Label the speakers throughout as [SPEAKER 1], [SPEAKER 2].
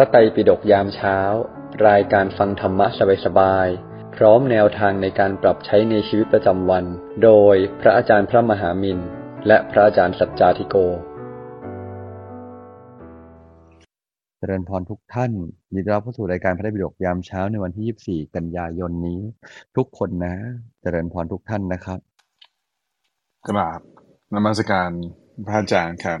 [SPEAKER 1] ระไตรปิฎกยามเช้า รายการฟังธรรมะสบายๆ พร้อมแนวทางในการปรับใช้ในชีวิตประจำวัน โดยพระอาจารย์พระมหามินและพระอาจารย์สัจจาธิโก
[SPEAKER 2] เจริญพรทุกท่านยินดีต้อนรับเข้าสู่รายการพระไตรปิฎกยามเช้าในวันที่ 24 กันยายนนี้ ทุกคนนะ เจริญพรทุกท่านนะครับ
[SPEAKER 3] กราบนมัสการพระอาจารย์ครับ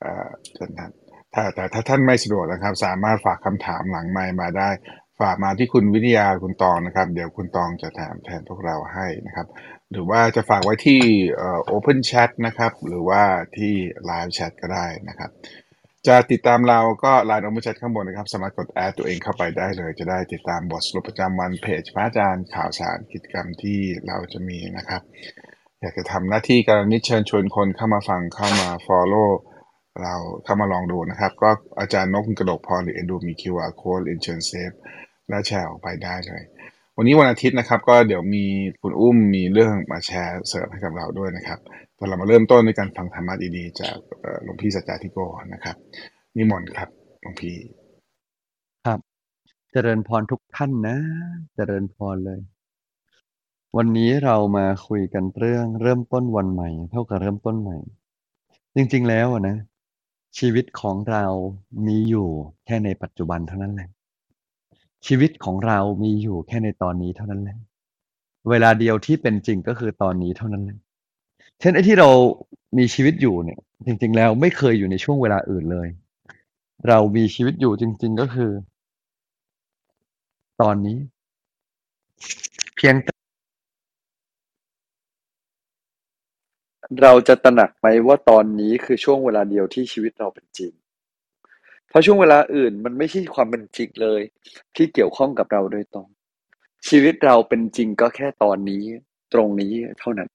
[SPEAKER 3] เอ่อถ้าแต่ถ้าท่านไม่สะดวกนะครับ สามารถฝากคำถามหลังไมมาได้ ฝากมาที่คุณวิทยาคุณตองนะครับ เดี๋ยวคุณตองจะถามแทนพวกเราให้นะครับ หรือว่าจะฝากไว้ที่เอ่อ Open Chat นะครับ หรือว่าที่ Live Chat ก็ได้นะครับจะติดตามเราก็ Line Open Chat ข้างบนนะครับ สามารถกดแอดตัวเองเข้าไปได้เลย จะได้ติดตามบทสรุปประจำวันเพจพระอาจารย์ข่าวสารกิจกรรมที่เราจะมีนะครับ อยากจะทำหน้าที่การนิเชิญชวนคนเข้ามาฟังเข้ามา Follow เราเข้ามาลองดูนะครับ ก็อาจารย์นกกระดกพรหรือเอ็นดูมี QR Code เอ็นเชิญเซฟและแชร์ออกไปได้เลย วันนี้วันอาทิตย์นะครับ ก็เดี๋ยวมีคุณอุ้มมีเรื่องมาแชร์เสริมให้กับเราด้วยนะครับแต่เรามาเริ่มต้นในการฟังธรรมะดีๆ จากหลวงพี่สัจจาธิโกนะครับ นิมนต์ครับหลวงพี่
[SPEAKER 2] ครับเจริญพรทุกท่านนะเจริญพรเลย วันนี้เรามาคุยกันเรื่องเริ่มต้นวันใหม่ เท่ากับเริ่มต้นใหม่ จริง ๆ แล้วนะ ชีวิตของเรามีอยู่แค่ในปัจจุบันเท่านั้นแหละ ชีวิตของเรามีอยู่แค่ในตอนนี้เท่านั้นแหละ เวลาเดียวที่เป็นจริงก็คือตอนนี้เท่านั้นแหละ เช่นไอ้ที่เรามีชีวิตอยู่เนี่ย จริง ๆ แล้วไม่เคยอยู่ในช่วงเวลาอื่นเลย เรามีชีวิตอยู่จริง ๆ ก็คือ ตอนนี้ เพียงแต่ เราจะตระหนักไหมว่าตอนนี้คือช่วงเวลาเดียวที่ชีวิตเราเป็นจริง เพราะช่วงเวลาอื่นมันไม่ใช่ความเป็นจริงเลย ที่เกี่ยวข้องกับเราโดยตรง ชีวิตเราเป็นจริงก็แค่ตอนนี้ ตรงนี้เท่านั้น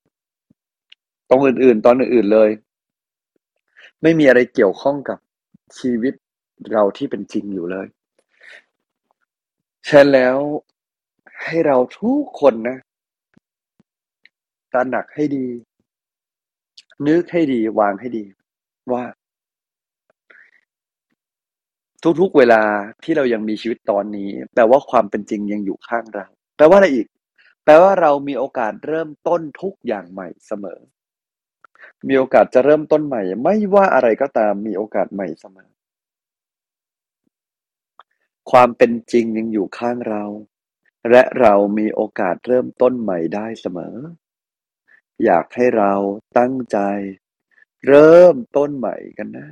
[SPEAKER 2] ตรงอื่นๆ ตอนอื่นๆเลย ไม่มีอะไรเกี่ยวข้องกับชีวิตเราที่เป็นจริงอยู่เลยฉะนั้นแล้วให้เราทุกคนนะตระหนักให้ดี นึกให้ดีวางให้ดี ว่า ทุกๆเวลาที่เรายังมีชีวิตตอนนี้ แปลว่าความเป็นจริงยังอยู่ข้างเรา แปลว่าอะไรอีก แปลว่าเรามีโอกาสเริ่มต้นทุกอย่างใหม่เสมอ มีโอกาสจะเริ่มต้นใหม่ ไม่ว่าอะไรก็ตามมีโอกาสใหม่เสมอ ความเป็นจริงยังอยู่ข้างเราและเรามีโอกาสเริ่มต้นใหม่ได้เสมอ อยากให้เราตั้งใจ เริ่มต้นใหม่กันนะ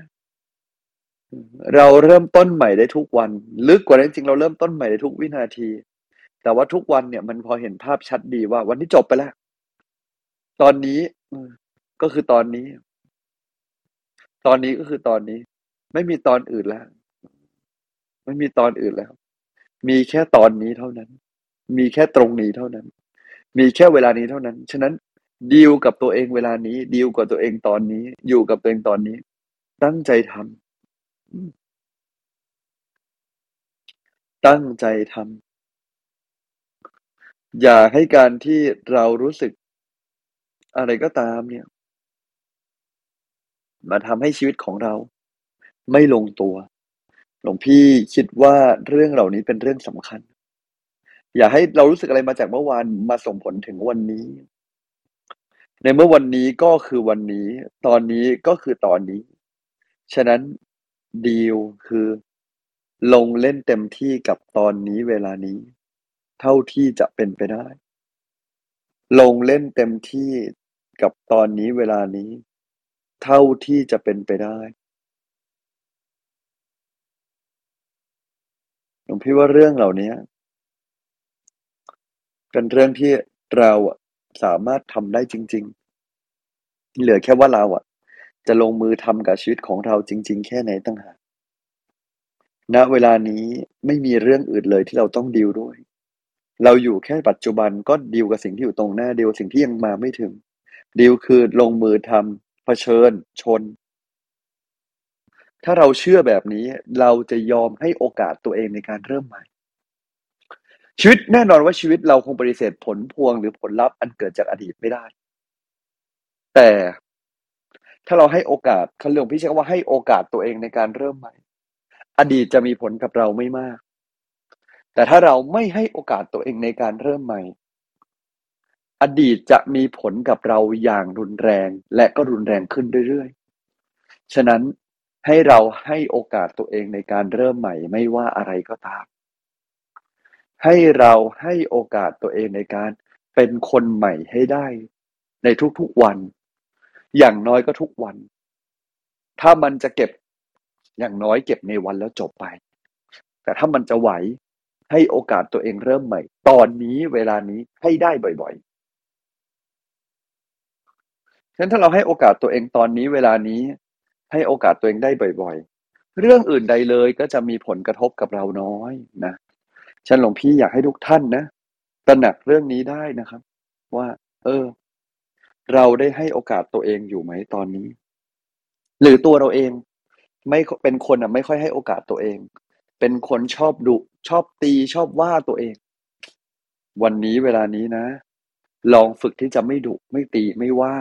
[SPEAKER 2] เราเริ่มต้นใหม่ได้ทุกวัน ลึกกว่านั้นจริงเราเริ่มต้นใหม่ได้ทุกวินาที แต่ว่าทุกวันเนี่ยมันพอเห็นภาพชัดดีว่า วันนี้จบไปแล้ว ตอนนี้ก็คือตอนนี้ ตอนนี้ก็คือตอนนี้ ไม่มีตอนอื่นแล้ว ไม่มีตอนอื่นแล้ว มีแค่ตอนนี้เท่านั้น มีแค่ตรงนี้เท่านั้น มีแค่เวลานี้เท่านั้น ฉะนั้น ดีลกับตัวเองเวลานี้ ดีลกับตัวเองตอนนี้ อยู่กับตัวเองตอนนี้ ตั้งใจทำตั้งใจทำอย่าให้การที่เรารู้สึก อะไรก็ตามเนี่ย มาทำให้ชีวิตของเรา ไม่ลงตัว หลวงพี่คิดว่าเรื่องเหล่านี้เป็นเรื่องสำคัญ อย่าให้เรารู้สึกอะไรมาจากเมื่อวานมาส่งผลถึงวันนี้ ในเมื่อวันนี้ก็คือวันนี้ ตอนนี้ก็คือตอนนี้ ฉะนั้นดีลคือลงเล่นเต็มที่กับตอนนี้เวลานี้ เท่าที่จะเป็นไปได้ ลงเล่นเต็มที่กับตอนนี้เวลานี้ เท่าที่จะเป็นไปได้หลวงพี่ว่าเรื่องเหล่านี้เป็นเรื่องที่เรา สามารถทำได้จริง ๆ เหลือแค่ว่าเราอะจะลงมือทำกับชีวิตของเราจริง ๆ แค่ไหนต่างหากณเวลานี้ไม่มีเรื่องอื่นเลยที่เราต้องดีลด้วย เราอยู่แค่ปัจจุบันก็ดีลกับสิ่งที่อยู่ตรงหน้าดีลสิ่งที่ยังมาไม่ถึงดีลคือลงมือทำเผชิญ ชน ถ้าเราเชื่อแบบนี้ เราจะยอมให้โอกาสตัวเองในการเริ่มใหม่ ชีวิตแน่นอนว่าชีวิตเราคงปฏิเสธผลพวงหรือผลลัพธ์อันเกิดจากอดีตไม่ได้ แต่ถ้าเราให้โอกาสคันหลวงพี่ใช้คำว่าให้โอกาสตัวเองในการเริ่มใหม่ อดีตจะมีผลกับเราไม่มาก แต่ถ้าเราไม่ให้โอกาสตัวเองในการเริ่มใหม่ อดีตจะมีผลกับเราอย่างรุนแรง และก็รุนแรงขึ้นเรื่อยๆ ฉะนั้นให้เราให้โอกาสตัวเองในการเริ่มใหม่ไม่ว่าอะไรก็ตาม ให้เราให้โอกาสตัวเองในการเป็นคนใหม่ให้ได้ ในทุกๆวัน อย่างน้อยก็ทุกวัน ถ้ามันจะเก็บอย่างน้อยเก็บในวันแล้วจบไป แต่ถ้ามันจะไหวให้โอกาสตัวเองเริ่มใหม่ ตอนนี้เวลานี้ให้ได้บ่อยๆฉะนั้นถ้าเราให้โอกาสตัวเองตอนนี้เวลานี้ ให้โอกาสตัวเองได้บ่อย ๆ เรื่องอื่นใดเลยก็จะมีผลกระทบกับเราน้อยนะ ฉันหลวงพี่อยากให้ทุกท่านนะตระหนักเรื่องนี้ได้นะครับ ว่า เออ เราได้ให้โอกาสตัวเองอยู่ไหมตอนนี้ หรือตัวเราเอง ไม่เป็นคนอะ ไม่ค่อยให้โอกาสตัวเอง เป็นคนชอบดุชอบตีชอบว่าตัวเอง วันนี้เวลานี้นะ ลองฝึกที่จะไม่ดุไม่ตีไม่ว่า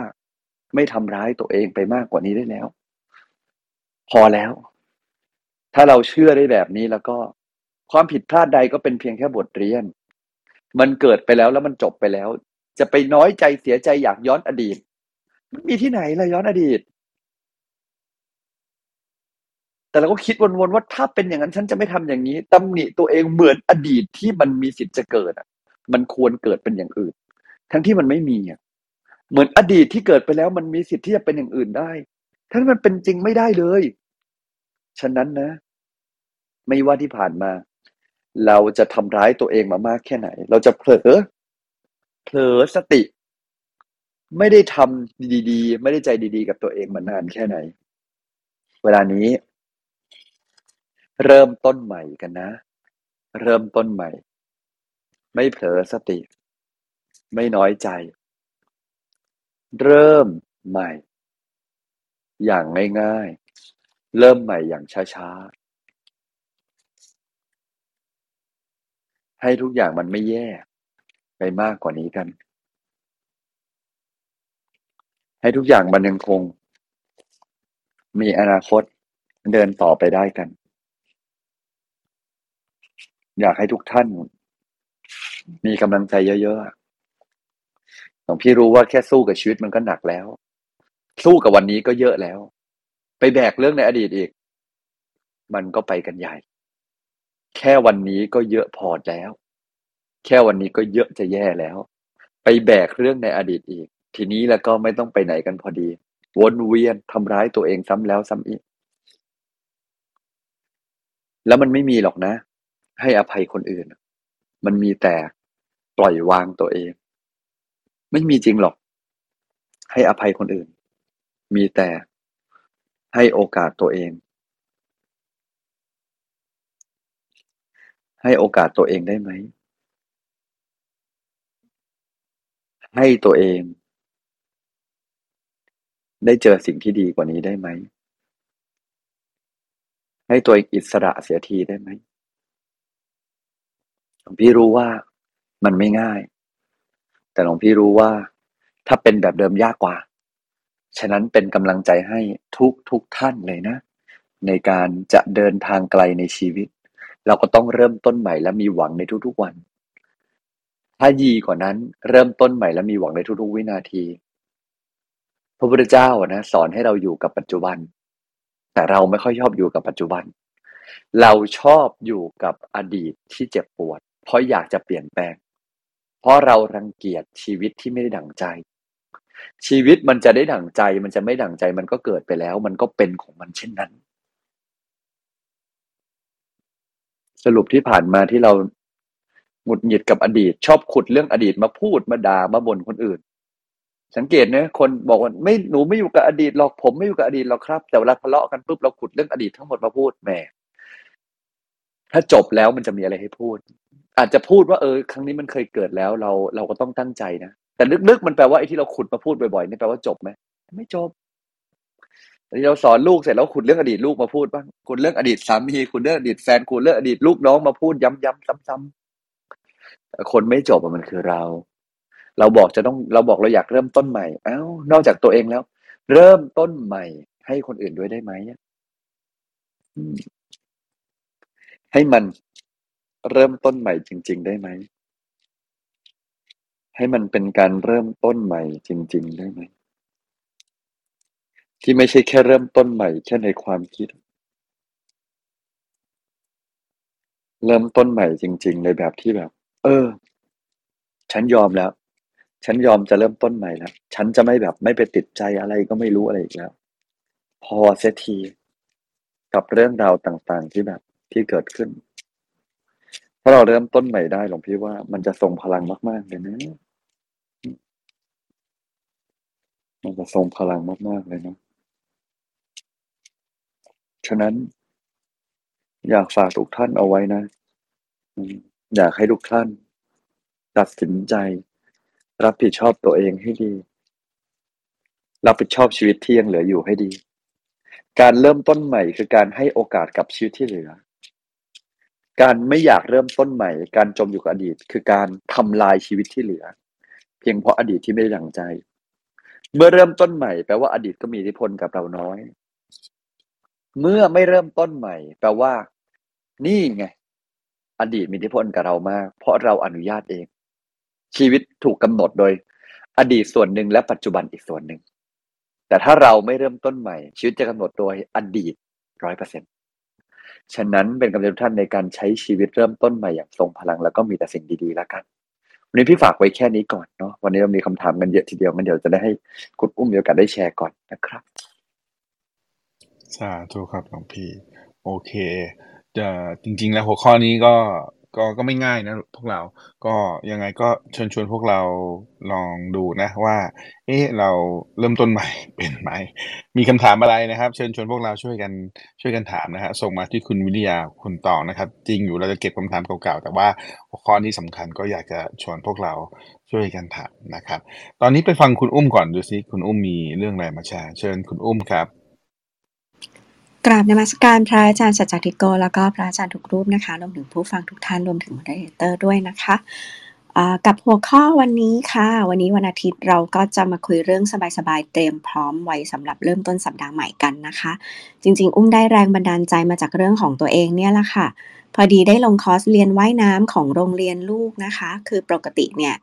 [SPEAKER 2] ไม่ทำร้ายตัวเองไปมากกว่านี้ได้แล้ว พอแล้ว ถ้าเราเชื่อได้แบบนี้แล้วก็ ความผิดพลาดใดก็เป็นเพียงแค่บทเรียน มันเกิดไปแล้วแล้วมันจบไปแล้ว จะไปน้อยใจเสียใจอยากย้อนอดีต มันมีที่ไหนล่ะย้อนอดีต แต่เราก็คิดวนๆว่าถ้าเป็นอย่างนั้นฉันจะไม่ทำอย่างนี้ตำหนิตัวเองเหมือนอดีตที่มันมีสิทธิ์จะเกิดอะ มันควรเกิดเป็นอย่างอื่น ทั้งที่มันไม่มีอะเหมือนอดีตที่เกิดไปแล้วมันมีสิทธิ์ที่จะเป็นอย่างอื่นได้ ทั้งมันเป็นจริงไม่ได้เลย ฉะนั้นนะ ไม่ว่าที่ผ่านมา เราจะทำร้ายตัวเองมามากแค่ไหน เราจะเผลอเผลอสติ ไม่ได้ทำดี ๆ ไม่ได้ใจดี ๆ กับตัวเองมานานแค่ไหน เวลานี้ เริ่มต้นใหม่กันนะ เริ่มต้นใหม่ ไม่เผลอสติ ไม่น้อยใจ เริ่มใหม่ อย่างง่ายๆ เริ่มใหม่อย่างช้าๆ ให้ทุกอย่างมันไม่แย่ ไปมากกว่านี้กัน ให้ทุกอย่างมันยังคง มีอนาคตเดินต่อไปได้กัน อยากให้ทุกท่าน มีกำลังใจเยอะๆหลวงพี่รู้ว่าแค่สู้กับชีวิตมันก็หนักแล้ว สู้กับวันนี้ก็เยอะแล้ว ไปแบกเรื่องในอดีตอีก มันก็ไปกันใหญ่ แค่วันนี้ก็เยอะพอแล้ว แค่วันนี้ก็เยอะจะแย่แล้ว ไปแบกเรื่องในอดีตอีก ทีนี้แล้วก็ไม่ต้องไปไหนกันพอดี วนเวียนทำร้ายตัวเองซ้ำแล้วซ้ำอีก แล้วมันไม่มีหรอกนะ ให้อภัยคนอื่น มันมีแต่ปล่อยวางตัวเอง ไม่มีจริงหรอก ให้อภัยคนอื่น มีแต่ให้โอกาสตัวเอง ให้โอกาสตัวเองได้ไหม ให้ตัวเอง ได้เจอสิ่งที่ดีกว่านี้ได้ไหม ให้ตัวเองอิสระเสียทีได้ไหม หลวงพี่รู้ว่ามันไม่ง่าย แต่หลวงพี่รู้ว่า ถ้าเป็นแบบเดิมยากกว่า ฉะนั้นเป็นกำลังใจให้ทุกทุกท่านเลยนะ ในการจะเดินทางไกลในชีวิต เราก็ต้องเริ่มต้นใหม่และมีหวังในทุกๆวัน ถ้ายีกว่านั้นเริ่มต้นใหม่และมีหวังในทุกๆวินาที พระพุทธเจ้านะสอนให้เราอยู่กับปัจจุบัน แต่เราไม่ค่อยชอบอยู่กับปัจจุบัน เราชอบอยู่กับอดีตที่เจ็บปวด เพราะอยากจะเปลี่ยนแปลง เพราะเรารังเกียจชีวิตที่ไม่ได้ดั่งใจ ชีวิตมันจะได้ดั่งใจ มันจะไม่ดั่งใจ มันก็เกิดไปแล้ว มันก็เป็นของมันเช่นนั้น สรุปที่ผ่านมาที่เราหงุดหงิดกับอดีต ชอบขุดเรื่องอดีตมาพูดมาด่ามาบ่นคนอื่น สังเกตนะคนบอกว่าไม่หนูไม่อยู่กับอดีตหรอกผมไม่อยู่กับอดีตหรอกครับ แต่เวลาทะเลาะกันปุ๊บเราขุดเรื่องอดีตทั้งหมดมาพูดแหมถ้าจบแล้วมันจะมีอะไรให้พูด อาจจะพูดว่าเออ ครั้งนี้มันเคยเกิดแล้วเราเราก็ต้องตั้งใจนะแต่ลึกๆมันแปลว่าไอ้ที่เราขุดมาพูดบ่อยๆนี่แปลว่าจบไหมไม่จบ เราสอนลูกเสร็จแล้วขุดเรื่องอดีตลูกมาพูดบ้างขุดเรื่องอดีตสามีขุดเรื่องอดีตแฟนขุดเรื่องอดีตลูกน้องมาพูดย้ำๆซ้ำๆคนไม่จบมันคือเรา เราบอกจะต้องเราบอกเราอยากเริ่มต้นใหม่เอ้านอกจากตัวเองแล้ว เริ่มต้นใหม่ ให้คนอื่นด้วยได้ไหมให้มันเริ่มต้นใหม่จริง ๆ ได้ไหมให้มันเป็นการเริ่มต้นใหม่จริง ๆ ได้ไหม ที่ไม่ใช่แค่เริ่มต้นใหม่แค่ในความคิด เริ่มต้นใหม่จริง ๆ ในแบบที่แบบ เออ ฉันยอมแล้ว ฉันยอมจะเริ่มต้นใหม่แล้ว ฉันจะไม่แบบไม่ไปติดใจอะไรก็ไม่รู้อะไรอีกแล้ว พอเสียทีกับเรื่องราวต่างๆที่แบบที่เกิดขึ้นถ้าเราเริ่มต้นใหม่ได้หลวงพี่ว่ามันจะทรงพลังมาก ๆ เลยนะ มันจะทรงพลังมาก ๆ เลยนะ ฉะนั้น อยากฝากทุกท่านเอาไว้นะอยากให้ทุกท่าน ตัดสินใจ รับผิดชอบตัวเองให้ดี รับผิดชอบชีวิตที่ยังเหลืออยู่ให้ดี การเริ่มต้นใหม่คือการให้โอกาสกับชีวิตที่เหลือ การไม่อยากเริ่มต้นใหม่ การจมอยู่กับอดีต คือการทำลายชีวิตที่เหลือ เพียงเพราะอดีตที่ไม่ได้ดังใจ เมื่อเริ่มต้นใหม่แปลว่าอดีตก็มีอิทธิพลกับเราน้อย เมื่อไม่เริ่มต้นใหม่ แปลว่า นี่ไง อดีตมีอิทธิพลกับเรามาก เพราะเราอนุญาตเอง ชีวิตถูกกำหนดโดย อดีตส่วนหนึ่งและปัจจุบันอีกส่วนหนึ่ง แต่ถ้าเราไม่เริ่มต้นใหม่ ชีวิตจะกำหนดโดยอดีตร้อยเปอร์เซ็นฉะนั้นเป็นกำลังท่านในการใช้ชีวิตเริ่มต้นใหม่อย่างทรงพลังแล้วก็มีแต่สิ่งดีๆแล้วกันวันนี้พี่ฝากไว้แค่นี้ก่อนเนาะวันนี้เรามีคำถามกันเยอะทีเดียวมันเดี๋ยวจะได้ให้คุณอุ้มมีโอกาสได้แชร์ก่อนนะครับ
[SPEAKER 3] สาธุครับหลวงพี่ โอเคจะจริง ๆ แล้วหัวข้อนี้ก็ก็ก็ไม่ง่ายนะพวกเรา ก็ยังไงก็เชิญชวนพวกเราลองดูนะว่า เอ๊ะเราเริ่มต้นใหม่เป็นไหม มีคำถามอะไรนะครับ เชิญชวนพวกเราช่วยกันช่วยกันถามนะฮะส่งมาที่คุณวิทยาคุณต่อนะครับ จริงอยู่เราจะเก็บคำถามเก่าๆแต่ว่าหัวข้อนี้สำคัญก็อยากจะชวนพวกเราช่วยกันถามนะครับ ตอนนี้ไปฟังคุณอุ้มก่อนดูซิคุณอุ้มมีเรื่องอะไรมาแชร์เชิญคุณอุ้มครับ
[SPEAKER 4] กราบนมัสการพระอาจารย์สัจจติโก แล้วก็พระอาจารย์ทุกรูปนะคะรวมถึงผู้ฟังทุกท่านรวมถึงมอดเตอร์ด้วยนะคะกับหัวข้อวันนี้ค่ะ วันนี้วันอาทิตย์เราก็จะมาคุยเรื่องสบายๆเตรียมพร้อมไว้สำหรับเริ่มต้นสัปดาห์ใหม่กันนะคะ จริง ๆ อุ้มได้แรงบันดาลใจมาจากเรื่องของตัวเองเนี่ยแหละค่ะ พอดีได้ลงคอร์สเรียนว่ายน้ำของโรงเรียนลูกนะคะ คือปกติเนี่ย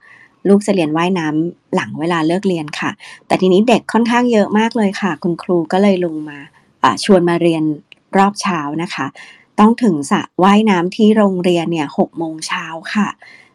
[SPEAKER 4] ลูกจะเรียนว่ายน้ำหลังเวลาเลิกเรียนค่ะ แต่ทีนี้เด็กค่อนข้างเยอะมากเลยค่ะ คุณครูก็เลยลงมา ชวนมาเรียนรอบเช้านะคะ ต้องถึงสระว่ายน้ำที่โรงเรียนเนี่ยหกโมงเช้าค่ะ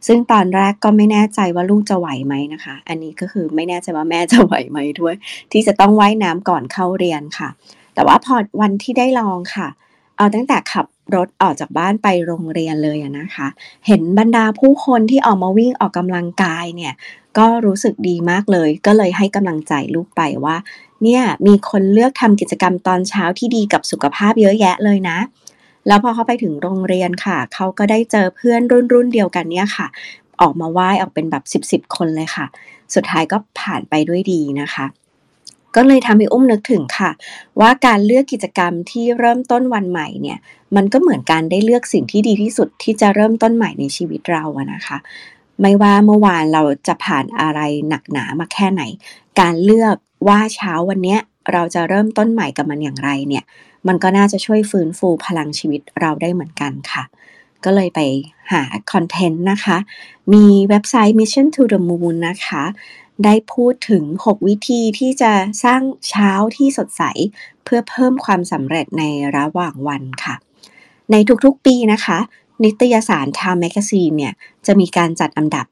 [SPEAKER 4] ซึ่งตอนแรกก็ไม่แน่ใจว่าลูกจะไหวไหมนะคะ อันนี้ก็คือไม่แน่ใจว่าแม่จะไหวไหมด้วย ที่จะต้องว่ายน้ำก่อนเข้าเรียนค่ะ แต่ว่าพอวันที่ได้ลองค่ะ เอาตั้งแต่ขับรถออกจากบ้านไปโรงเรียนเลยนะคะ เห็นบรรดาผู้คนที่ออกมาวิ่งออกกำลังกายเนี่ย ก็รู้สึกดีมากเลย ก็เลยให้กำลังใจลูกไปว่า เนี่ยมีคนเลือกทำกิจกรรมตอนเช้าที่ดีกับสุขภาพเยอะแยะเลยนะ แล้วพอเขาไปถึงโรงเรียนค่ะ เขาก็ได้เจอเพื่อนรุ่นรุ่นเดียวกันเนี่ยค่ะ ออกมาไหว้ออกเป็นแบบสิบสิบคนเลยค่ะ สุดท้ายก็ผ่านไปด้วยดีนะคะก็เลยทำให้อุ้มนึกถึงค่ะ ว่าการเลือกกิจกรรมที่เริ่มต้นวันใหม่เนี่ย มันก็เหมือนการได้เลือกสิ่งที่ดีที่สุดที่จะเริ่มต้นใหม่ในชีวิตเราอะนะคะ ไม่ว่าเมื่อวานเราจะผ่านอะไรหนักหนามาแค่ไหน การเลือก ว่าเช้าวันนี้เราจะเริ่มต้นใหม่กับมันอย่างไรเนี่ย มันก็น่าจะช่วยฟื้นฟูพลังชีวิตเราได้เหมือนกันค่ะ ก็เลยไปหาคอนเทนต์นะคะ มีเว็บไซต์ Mission to the Moon นะคะ ได้พูดถึง 6 วิธีที่จะสร้างเช้าที่สดใส เพื่อเพิ่มความสำเร็จในระหว่างวันค่ะ ในทุกๆปีนะคะ นิตยสาร Time Magazine เนี่ย จะมีการจัดอันดับ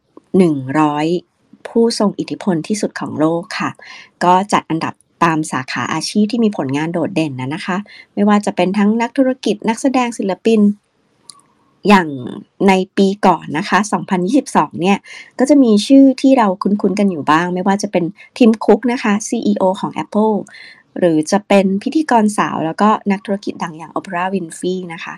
[SPEAKER 4] 100 ผู้ทรงอิทธิพลที่สุดของโลกค่ะ ก็จัดอันดับตามสาขาอาชีพที่มีผลงานโดดเด่นนะนะคะ ไม่ว่าจะเป็นทั้งนักธุรกิจนักแสดงศิลปิน อย่างในปีก่อนนะคะ 2022 เนี่ย ก็จะมีชื่อที่เราคุ้นๆกันอยู่บ้าง ไม่ว่าจะเป็นทิมคุกนะคะ CEO ของ Apple หรือจะเป็นพิธีกรสาวแล้วก็นักธุรกิจดังอย่างโอเปร่าวินฟีนะคะ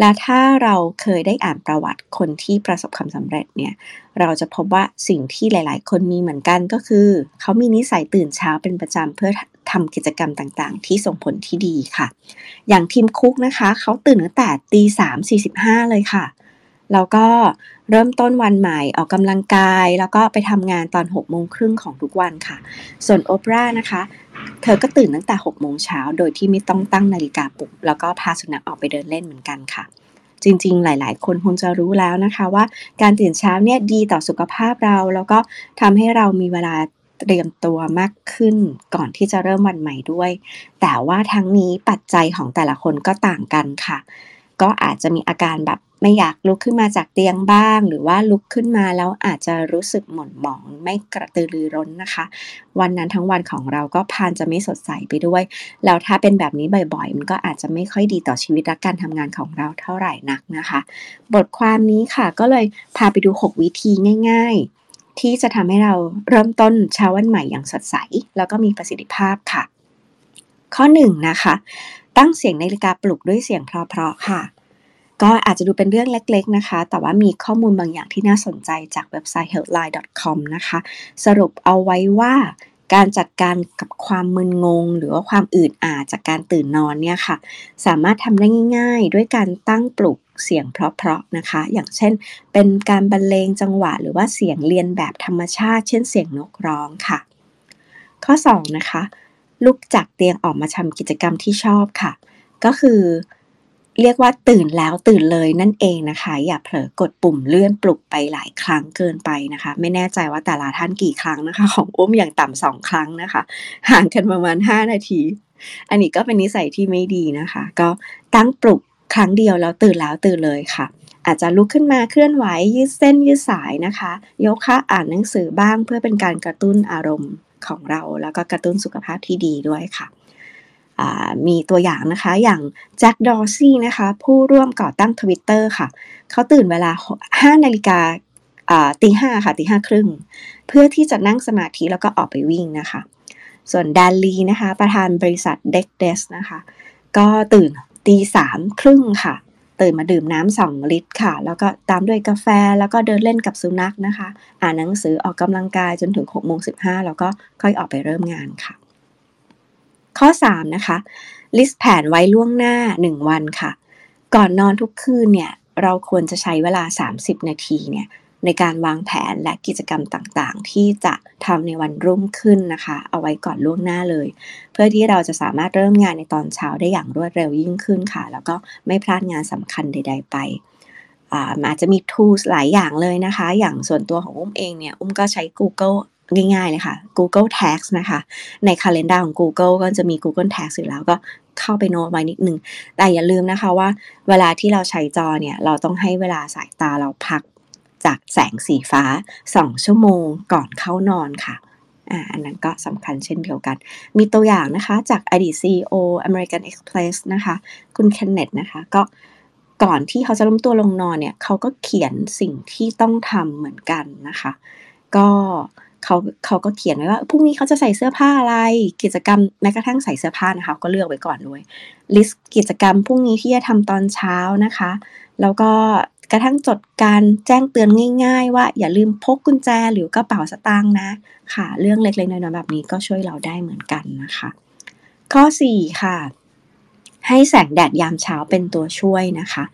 [SPEAKER 4] และถ้าเราเคยได้อ่านประวัติคนที่ประสบความสำเร็จเนี่ย เราจะพบว่าสิ่งที่หลาย ๆ คนมีเหมือนกันก็คือ เขามีนิสัยตื่นเช้าเป็นประจำเพื่อทำกิจกรรมต่าง ๆ ที่ส่งผลที่ดีค่ะ อย่างทีมคุกนะคะ เขาตื่นตั้งแต่ตีสามสี่สิบห้าเลยค่ะ แล้วก็เริ่มต้นวันใหม่ออกกำลังกาย แล้วก็ไปทำงานตอน6กโมงครึ่งของทุกวันค่ะ ส่วนโอปรานะคะ เธอก็ตื่นตั้งแต่6กโมงเช้าโดยที่ไม่ต้องตั้งนาฬิกาปลุก แล้วก็พาสุนัขออกไปเดินเล่นเหมือนกันค่ะ จริงๆ หลาย ๆ คนคงจะรู้แล้วนะคะว่าการตื่นเช้าเนี่ยดีต่อสุขภาพเรา แล้วก็ทำให้เรามีเวลาเตรียมตัวมากขึ้นก่อนที่จะเริ่มวันใหม่ด้วย แต่ว่าทั้งนี้ปัจจัยของแต่ละคนก็ต่างกันค่ะ ก็อาจจะมีอาการแบบ ไม่อยากลุกขึ้นมาจากเตียงบ้าง หรือว่าลุกขึ้นมาแล้วอาจจะรู้สึกหม่นหมอง ไม่กระตือรือร้นนะคะ วันนั้นทั้งวันของเราก็พานจะไม่สดใสไปด้วย แล้วถ้าเป็นแบบนี้บ่อยๆ มันก็อาจจะไม่ค่อยดีต่อชีวิตและการทำงานของเราเท่าไหร่นักนะคะ บทความนี้ค่ะก็เลยพาไปดู 6 วิธีง่าย ๆ ที่จะทำให้เราเริ่มต้นเช้าวันใหม่อย่างสดใส แล้วก็มีประสิทธิภาพค่ะ ข้อ1นนะคะ ตั้งเสียงนาฬิกาปลุกด้วยเสียงเพราะๆค่ะ ก็อาจจะดูเป็นเรื่องเล็กๆนะคะ แต่ว่ามีข้อมูลบางอย่างที่น่าสนใจจากเว็บไซต์ healthline.com นะคะ สรุปเอาไว้ว่าการจัดการกับความมึนงง หรือว่าความอืดอาดจากการตื่นนอนเนี่ยค่ะ สามารถทำได้ง่ายๆ ด้วยการตั้งปลุกเสียงเพราะๆนะคะ อย่างเช่น เป็นการบรรเลงจังหวะ หรือว่าเสียงเรียนแบบธรรมชาติ เช่นเสียงนกร้องค่ะ ข้อ 2 นะคะ ลุกจากเตียงออกมาทำกิจกรรมที่ชอบค่ะ ก็คือ เรียกว่าตื่นแล้วตื่นเลยนั่นเองนะคะ อย่าเผลอกดปุ่มเลื่อนปลุกไปหลายครั้งเกินไปนะคะ ไม่แน่ใจว่าแต่ละท่านกี่ครั้งนะคะ ของอุ้มอย่างต่ำสองครั้งนะคะ ห่างกันประมาณ 5 นาที อันนี้ก็เป็นนิสัยที่ไม่ดีนะคะ ก็ตั้งปลุกครั้งเดียวแล้วตื่นแล้วตื่นเลยค่ะ อาจจะลุกขึ้นมาเคลื่อนไหวยืดเส้นยืดสายนะคะยกขาอ่านหนังสือบ้างเพื่อเป็นการกระตุ้นอารมณ์ของเรา แล้วก็กระตุ้นสุขภาพที่ดีด้วยค่ะ มีตัวอย่างนะคะอย่างแจ็คดอร์ซี่นะคะผู้ร่วมก่อตั้ง Twitter ค่ะเขาตื่นเวลา 5 นาฬิกาตีห้าค่ะตีห้าครึ่งเพื่อที่จะนั่งสมาธิแล้วก็ออกไปวิ่งนะคะ ส่วนดาลีนะคะประธานบริษัทเด็กเดสนะคะก็ตื่นตีสามครึ่งค่ะ ตื่นมาดื่มน้ำสองลิตรค่ะ แล้วก็ตามด้วยกาแฟแล้วก็เดินเล่นกับสุนัขนะคะ อ่านหนังสือออกกำลังกายจนถึง6โมงสิแล้วก็ค่อยออกไปเริ่มงานค่ะ ข้อ 3 นะคะ ลิสต์แผนไว้ล่วงหน้า 1 วันค่ะ ก่อนนอนทุกคืนเนี่ย เราควรจะใช้เวลา 30 นาทีเนี่ยในการวางแผนและกิจกรรมต่างๆ ที่จะทำในวันรุ่งขึ้นนะคะ เอาไว้ก่อนล่วงหน้าเลย เพื่อที่เราจะสามารถเริ่มงานในตอนเช้าได้อย่างรวดเร็วยิ่งขึ้นค่ะ แล้วก็ไม่พลาดงานสำคัญใด ๆ ไปอาจจะมี tools หลายอย่างเลยนะคะ อย่างส่วนตัวของอุ้มเองเนี่ย อุ้มก็ใช้ Google ง่ายๆเลยค่ะ Google Tags นะคะ ใน Calendar ของ Google ก็จะมี Google Tags อยู่แล้วก็เข้าไปโน้ตไว้นิดนึง แต่อย่าลืมนะคะว่าเวลาที่เราใช้จอเนี่ย เราต้องให้เวลาสายตาเราพักจากแสงสีฟ้า 2 ชั่วโมงก่อนเข้านอนค่ะอ่าอันนั้นก็สำคัญเช่นเดียวกัน มีตัวอย่างนะคะจากอดีต CEO American Express นะคะ คุณเคนเนตนะคะ ก็ก่อนที่เขาจะล้มตัวลงนอนเนี่ย เขาก็เขียนสิ่งที่ต้องทำเหมือนกันนะคะ ก็ เขาเขาก็เขียนไว้ว่าพรุ่งนี้เขาจะใส่เสื้อผ้าอะไร กิจกรรมแม้กระทั่งใส่เสื้อผ้านะคะ ก็เลือกไว้ก่อนด้วย ลิสต์กิจกรรมพรุ่งนี้ที่จะทำตอนเช้านะคะ แล้วก็กระทั่งจดการแจ้งเตือนง่าย ๆ ว่าอย่าลืมพกกุญแจหรือกระเป๋าสตางค์นะ ค่ะ เรื่องเล็กๆน้อยๆแบบนี้ก็ช่วยเราได้เหมือนกันนะคะ ข้อ 4 ค่ะ ให้แสงแดดยามเช้าเป็นตัวช่วยนะคะ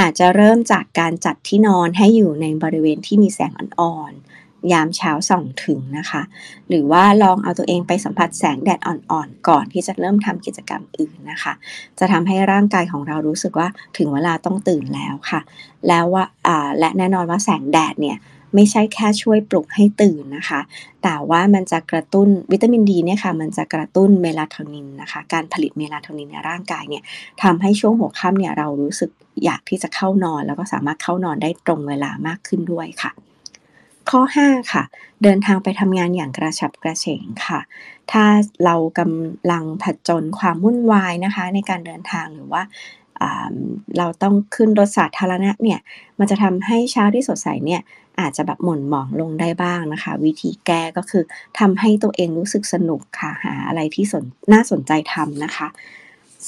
[SPEAKER 4] อาจจะเริ่มจากการจัดที่นอนให้อยู่ในบริเวณที่มีแสงอ่อน ยามเช้าส่องถึงนะคะ หรือว่าลองเอาตัวเองไปสัมผัสแสงแดดอ่อนๆ ก่อนที่จะเริ่มทำกิจกรรมอื่นนะคะ จะทำให้ร่างกายของเรารู้สึกว่าถึงเวลาต้องตื่นแล้วค่ะ แล้วว่าและแน่นอนว่าแสงแดดเนี่ยไม่ใช่แค่ช่วยปลุกให้ตื่นนะคะ แต่ว่ามันจะกระตุ้นวิตามินดีเนี่ยค่ะ มันจะกระตุ้นเมลาโทนินนะคะ การผลิตเมลาโทนินในร่างกายเนี่ยทำให้ช่วงหัวค่ำเนี่ยเรารู้สึกอยากที่จะเข้านอน แล้วก็สามารถเข้านอนได้ตรงเวลามากขึ้นด้วยค่ะ ข้อ 5 ค่ะ เดินทางไปทำงานอย่างกระฉับกระเฉงค่ะ ถ้าเรากำลังผจญความวุ่นวายนะคะ ในการเดินทางหรือว่าเราต้องขึ้นรถสาธารณะเนี่ย มันจะทำให้เช้าที่สดใสเนี่ยอาจจะแบบหม่นหมองลงได้บ้างนะคะ วิธีแก้ก็คือทำให้ตัวเองรู้สึกสนุกค่ะ หาอะไรที่สนน่าสนใจทำนะคะ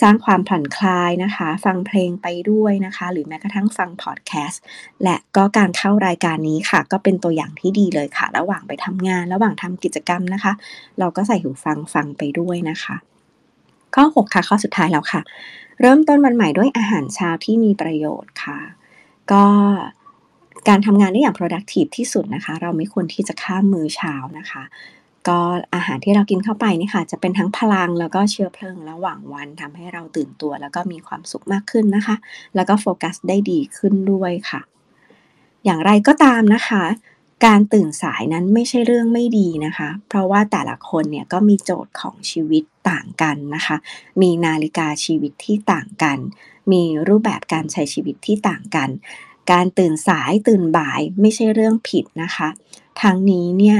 [SPEAKER 4] สร้างความผ่อนคลายนะคะ ฟังเพลงไปด้วยนะคะ หรือแม้กระทั่งฟังพอดแคสต์และก็การเข้ารายการนี้ค่ะ ก็เป็นตัวอย่างที่ดีเลยค่ะ ระหว่างไปทำงาน ระหว่างทำกิจกรรมนะคะ เราก็ใส่หูฟังฟังไปด้วยนะคะ ข้อ 6 ค่ะ ข้อสุดท้ายแล้วค่ะ เริ่มต้นวันใหม่ด้วยอาหารเช้าที่มีประโยชน์ค่ะ ก็การทำงานได้อย่าง productive ที่สุดนะคะ เราไม่ควรที่จะข้ามมื้อเช้านะคะ ก็อาหารที่เรากินเข้าไปนี่ค่ะ จะเป็นทั้งพลังแล้วก็เชื้อเพลิงระหว่างวันทำให้เราตื่นตัว แล้วก็มีความสุขมากขึ้นนะคะ แล้วก็โฟกัสได้ดีขึ้นด้วยค่ะ อย่างไรก็ตามนะคะ การตื่นสายนั้นไม่ใช่เรื่องไม่ดีนะคะ เพราะว่าแต่ละคนเนี่ยก็มีโจทย์ของชีวิตต่างกันนะคะ มีนาฬิกาชีวิตที่ต่างกัน มีรูปแบบการใช้ชีวิตที่ต่างกัน การตื่นสายตื่นบ่ายไม่ใช่เรื่องผิดนะคะ ทั้งนี้เนี่ย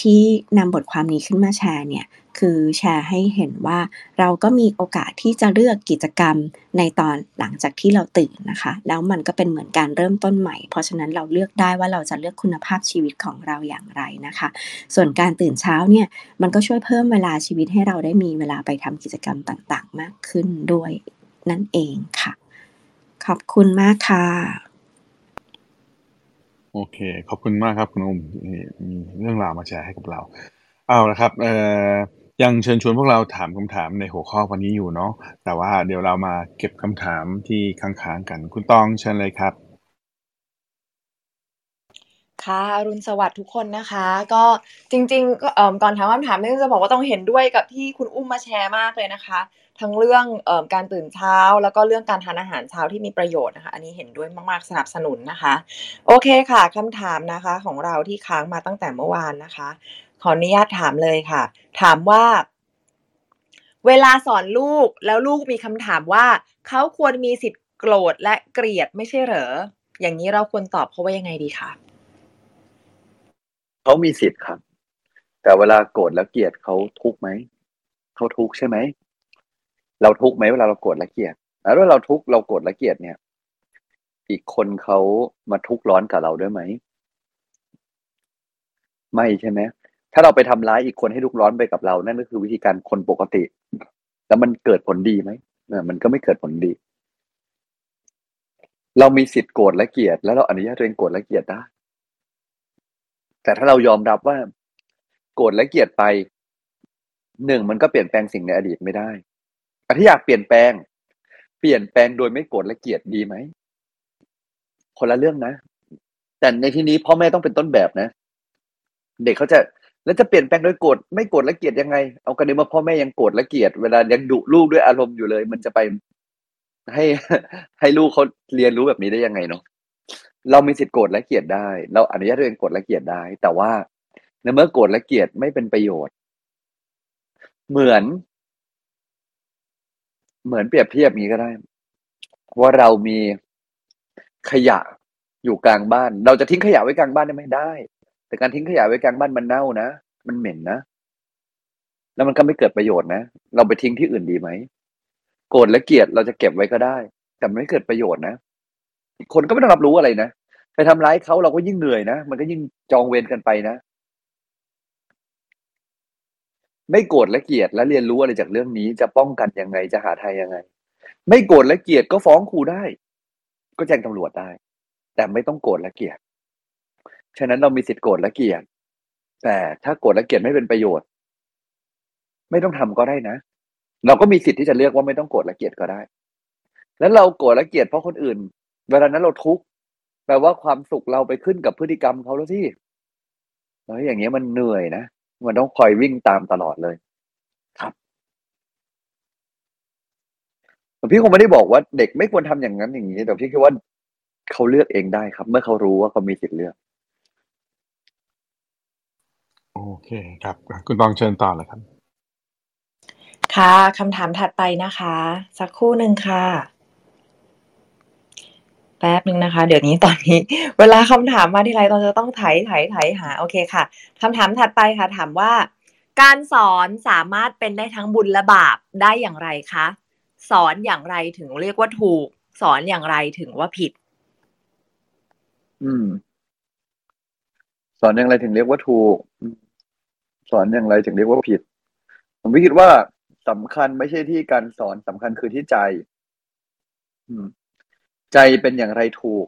[SPEAKER 4] ที่นำบทความนี้ขึ้นมาแชร์เนี่ยคือแชร์ให้เห็นว่าเราก็มีโอกาสที่จะเลือกกิจกรรมในตอนหลังจากที่เราตื่นนะคะ แล้วมันก็เป็นเหมือนการเริ่มต้นใหม่ เพราะฉะนั้นเราเลือกได้ว่าเราจะเลือกคุณภาพชีวิตของเราอย่างไรนะคะ ส่วนการตื่นเช้าเนี่ยมันก็ช่วยเพิ่มเวลาชีวิตให้เราได้มีเวลาไปทำกิจกรรมต่างๆ มากขึ้นด้วยนั่นเองค่ะ ขอบคุณมากค่ะ
[SPEAKER 3] โอเค ขอบคุณมากครับคุณอุ้มมีเรื่องราวมาแชร์ให้กับเรา เอาละครับ เอ่อ ยังเชิญชวนพวกเราถามคำถามในหัวข้อวันนี้อยู่เนาะ แต่ว่าเดี๋ยวเรามาเก็บคำถามที่ค้างๆกัน คุณตองเชิญเลยครับ
[SPEAKER 5] ค่ะอรุณสวัสดิ์ทุกคนนะคะ ก็จริงๆก็ก่อนถามคำถามนี่จะบอกว่าต้องเห็นด้วยกับที่คุณอุ้มมาแชร์มากเลยนะคะ ทั้งเรื่องเอ่อการตื่นเช้า แล้วก็เรื่องการทานอาหารเช้าที่มีประโยชน์นะคะ อันนี้เห็นด้วยมากๆสนับสนุนนะคะ โอเคค่ะคำถามนะคะของเราที่ค้างมาตั้งแต่เมื่อวานนะคะ ขออนุญาตถามเลยค่ะ ถามว่า เวลาสอนลูกแล้วลูกมีคำถามว่า เขาควรมีสิทธิ์โกรธและเกลียดไม่ใช่เหรออย่างนี้เราควรตอบเขาว่ายังไงดีคะ
[SPEAKER 2] เขามีสิทธิ์ครับ แต่เวลาโกรธแล้วเกลียดเขาทุกข์ไหมเขาทุกข์ใช่ไหมเราทุกข์ไหมเวลาเราโกรธและเกลียดแล้วถ้าเราทุกข์เราโกรธและเกลียดเนี่ย อีกคนเขามาทุกข์ร้อนกับเราด้วยไหมไม่ใช่ไหมถ้าเราไปทำร้ายอีกคนให้ทุกข์ร้อนไปกับเรา นั่นก็คือวิธีการคนปกติ แล้วมันเกิดผลดีไหมมันก็ไม่เกิดผลดี เรามีสิทธิ์โกรธและเกลียด แล้วเราอนุญาตตัวเองโกรธและเกลียดได้ แต่ถ้าเรายอมรับว่าโกรธและเกลียดไปหนึ่งมันก็เปลี่ยนแปลงสิ่งในอดีตไม่ได้แต่ถ้าอยากเปลี่ยนแปลง เปลี่ยนแปลงโดยไม่โกรธและเกลียดดีไหมคนละเรื่องนะ แต่ในที่นี้พ่อแม่ต้องเป็นต้นแบบนะ เด็กเขาจะแล้วจะเปลี่ยนแปลงโดยโกรธไม่โกรธและเกลียดยังไง เอากันเดียวมาพ่อแม่ยังโกรธและเกลียดเวลายังดุลูกด้วยอารมณ์อยู่เลย มันจะไปให้ให้ลูกเขาเรียนรู้แบบนี้ได้ยังไงเนาะ เรามีสิทธิ์โกรธและเกลียดได้ เราอนุญาตตัวเองโกรธและเกลียดได้ แต่ว่าในเมื่อโกรธและเกลียดไม่เป็นประโยชน์ เหมือน เหมือนเปรียบเทียบนี้ก็ได้ ว่าเรามีขยะอยู่กลางบ้าน เราจะทิ้งขยะไว้กลางบ้านได้ไหมได้ แต่การทิ้งขยะไว้กลางบ้านมันเน่านะมันเหม็นนะแล้วมันก็ไม่เกิดประโยชน์นะเราไปทิ้งที่อื่นดีไหมโกรธและเกลียดเราจะเก็บไว้ก็ได้ แต่ไม่เกิดประโยชน์นะ คนก็ไม่ต้องรับรู้อะไรนะไปทำร้ายเขาเราก็ยิ่งเหนื่อยนะมันก็ยิ่งจองเวรกันไปนะ ไม่โกรธและเกลียดและเรียนรู้อะไรจากเรื่องนี้ จะป้องกันยังไงจะหาทางยังไง ไม่โกรธและเกลียดก็ฟ้องครูได้ ก็แจ้งตำรวจได้ แต่ไม่ต้องโกรธและเกลียดฉะนั้นเรามีสิทธิ์โกรธและเกลียดแต่ถ้าโกรธและเกลียดไม่เป็นประโยชน์ ไม่ต้องทำก็ได้นะ เราก็มีสิทธิ์ที่จะเลือกว่าไม่ต้องโกรธและเกลียดก็ได้ แล้วเราโกรธและเกลียดเพราะคนอื่น เวลานั้นเราทุกข์แปลว่าความสุขเราไปขึ้นกับพฤติกรรมเขาแล้วที่แล้วอย่างเงี้ยมันเหนื่อยนะมันต้องคอยวิ่งตามตลอดเลย ครับแต่พี่คงไม่ได้บอกว่าเด็กไม่ควรทำอย่างนั้นอย่างนี้แต่พี่คิดว่าเขาเลือกเองได้ครับ เมื่อเขารู้ว่าเขามีสิทธิ์เลือก
[SPEAKER 3] โอเคครับ คุณบองเชิญต่อเลยครับ
[SPEAKER 5] ค่ะคำถามถัดไปนะคะ สักครู่หนึ่งค่ะ แป๊บหนึ่งนะคะ เดี๋ยวนี้ตอนนี้ เวลาคำถามมาที่ไรเราจะต้องไถไถไถหา โอเคค่ะคำถามถัดไปค่ะ ถามว่า การสอนสามารถเป็นได้ทั้งบุญและบาปได้อย่างไรคะ สอนอย่างไรถึงเรียกว่าถูก สอนอย่างไรถึงว่าผิด
[SPEAKER 2] อืม สอนอย่างไรถึงเรียกว่าถูก สอนอย่างไรถึงเรียกว่าผิด ผมคิดว่าสำคัญไม่ใช่ที่การสอนสำคัญคือที่ใจ อืม ใจเป็นอย่างไรถูก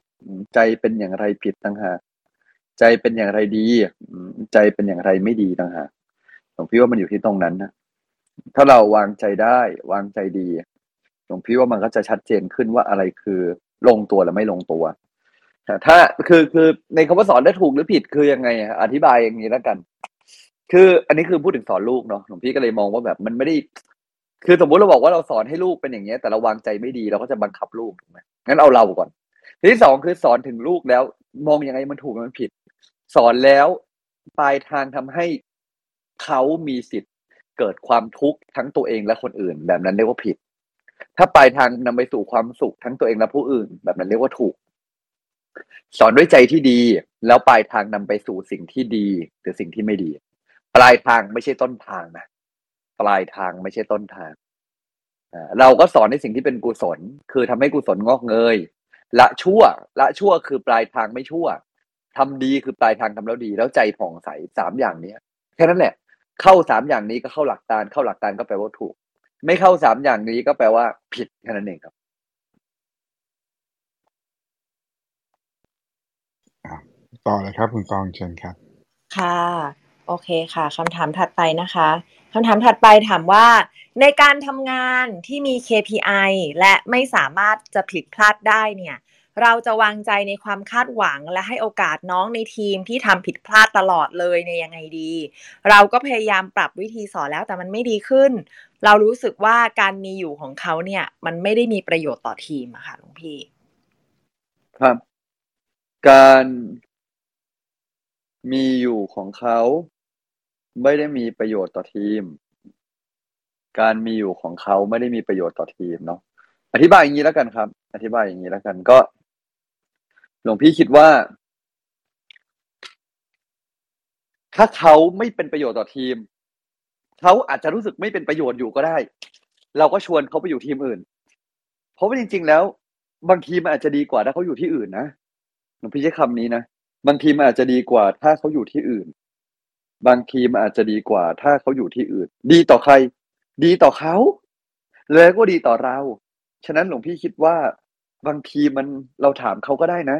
[SPEAKER 2] ใจเป็นอย่างไรผิดต่างหากใจเป็นอย่างไรดีใจเป็นอย่างไรไม่ดีต่างหากหลวงพี่ว่ามันอยู่ที่ตรงนั้นนะถ้าเราวางใจได้ วางใจดีหลวงพี่ว่ามันก็จะชัดเจนขึ้นว่าอะไรคือลงตัวหรือไม่ลงตัวถ้าคือคือในคำว่าสอนได้ถูกหรือผิดคือยังไง อธิบายอย่างนี้แล้วกัน คือ อันนี้คือพูดถึงสอนลูกเนาะหลวงพี่ก็เลยมองว่าแบบมันไม่ได้ คือสมมติเราบอกว่าเราสอนให้ลูกเป็นอย่างเงี้ย แต่เราวางใจไม่ดีเราก็จะบังคับลูกถูกไหมงั้นเอาเราก่อนที่สองคือสอนถึงลูกแล้ว มองยังไงมันถูกมันผิด สอนแล้วปลายทางทำให้เขามีสิทธิ์เกิดความทุกข์ทั้งตัวเองและคนอื่น แบบนั้นเรียกว่าผิด ถ้าปลายทางนำไปสู่ความสุขทั้งตัวเองและผู้อื่น แบบนั้นเรียกว่าถูก สอนด้วยใจที่ดี แล้วปลายทางนำไปสู่สิ่งที่ดีหรือสิ่งที่ไม่ดี ปลายทางไม่ใช่ต้นทางนะ ปลายทางไม่ใช่ต้นทางเราก็สอนในสิ่งที่เป็นกุศล คือทำให้กุศลงอกเงยละชั่ว ละชั่วคือปลายทางไม่ชั่วทำดีคือปลายทางทำแล้วดี แล้วใจผ่องใสสามอย่างเนี้ยแค่นั้นแหละ เข้าสามอย่างนี้ก็เข้าหลักการเข้าหลักการก็แปลว่าถูก ไม่เข้าสามอย่างนี้ก็แปลว่าผิดแค่นั้นเองครับ
[SPEAKER 3] ต่อเลยครับคุณตองเชิญครับ
[SPEAKER 5] ค่ะ โอเคค่ะคำถามถัดไปนะคะ คำถามถัดไปถามว่า ในการทำงานที่มี KPI และไม่สามารถจะผิดพลาดได้เนี่ย เราจะวางใจในความคาดหวังและให้โอกาสน้องในทีมที่ทำผิดพลาดตลอดเลยในยังไงดี เราก็พยายามปรับวิธีสอนแล้วแต่มันไม่ดีขึ้น เรารู้สึกว่าการมีอยู่ของเขาเนี่ย มันไม่ได้มีประโยชน์ต่อทีมอะค่ะหลวงพี่
[SPEAKER 2] ครับ การมีอยู่ของเขา ไม่ได้มีประโยชน์ต่อทีม การมีอยู่ของเขาไม่ได้มีประโยชน์ต่อทีมเนาะอธิบายอย่างนี้แล้วกันครับ อธิบายอย่างนี้แล้วกันก็ หลวงพี่คิดว่า ถ้าเขาไม่เป็นประโยชน์ต่อทีม เขาอาจจะรู้สึกไม่เป็นประโยชน์อยู่ก็ได้ เราก็ชวนเขาไปอยู่ทีมอื่น เพราะว่าจริง ๆ แล้ว บางทีมันอาจจะดีกว่าถ้าเขาอยู่ที่อื่นนะหลวงพี่ใช้คำนี้นะบางทีมันอาจจะดีกว่าถ้าเขาอยู่ที่อื่น บางทีมันอาจจะดีกว่า ถ้าเขาอยู่ที่อื่น ดีต่อใคร ดีต่อเขา แล้วก็ดีต่อเรา ฉะนั้นหลวงพี่คิดว่า บางทีมันเราถามเขาก็ได้นะ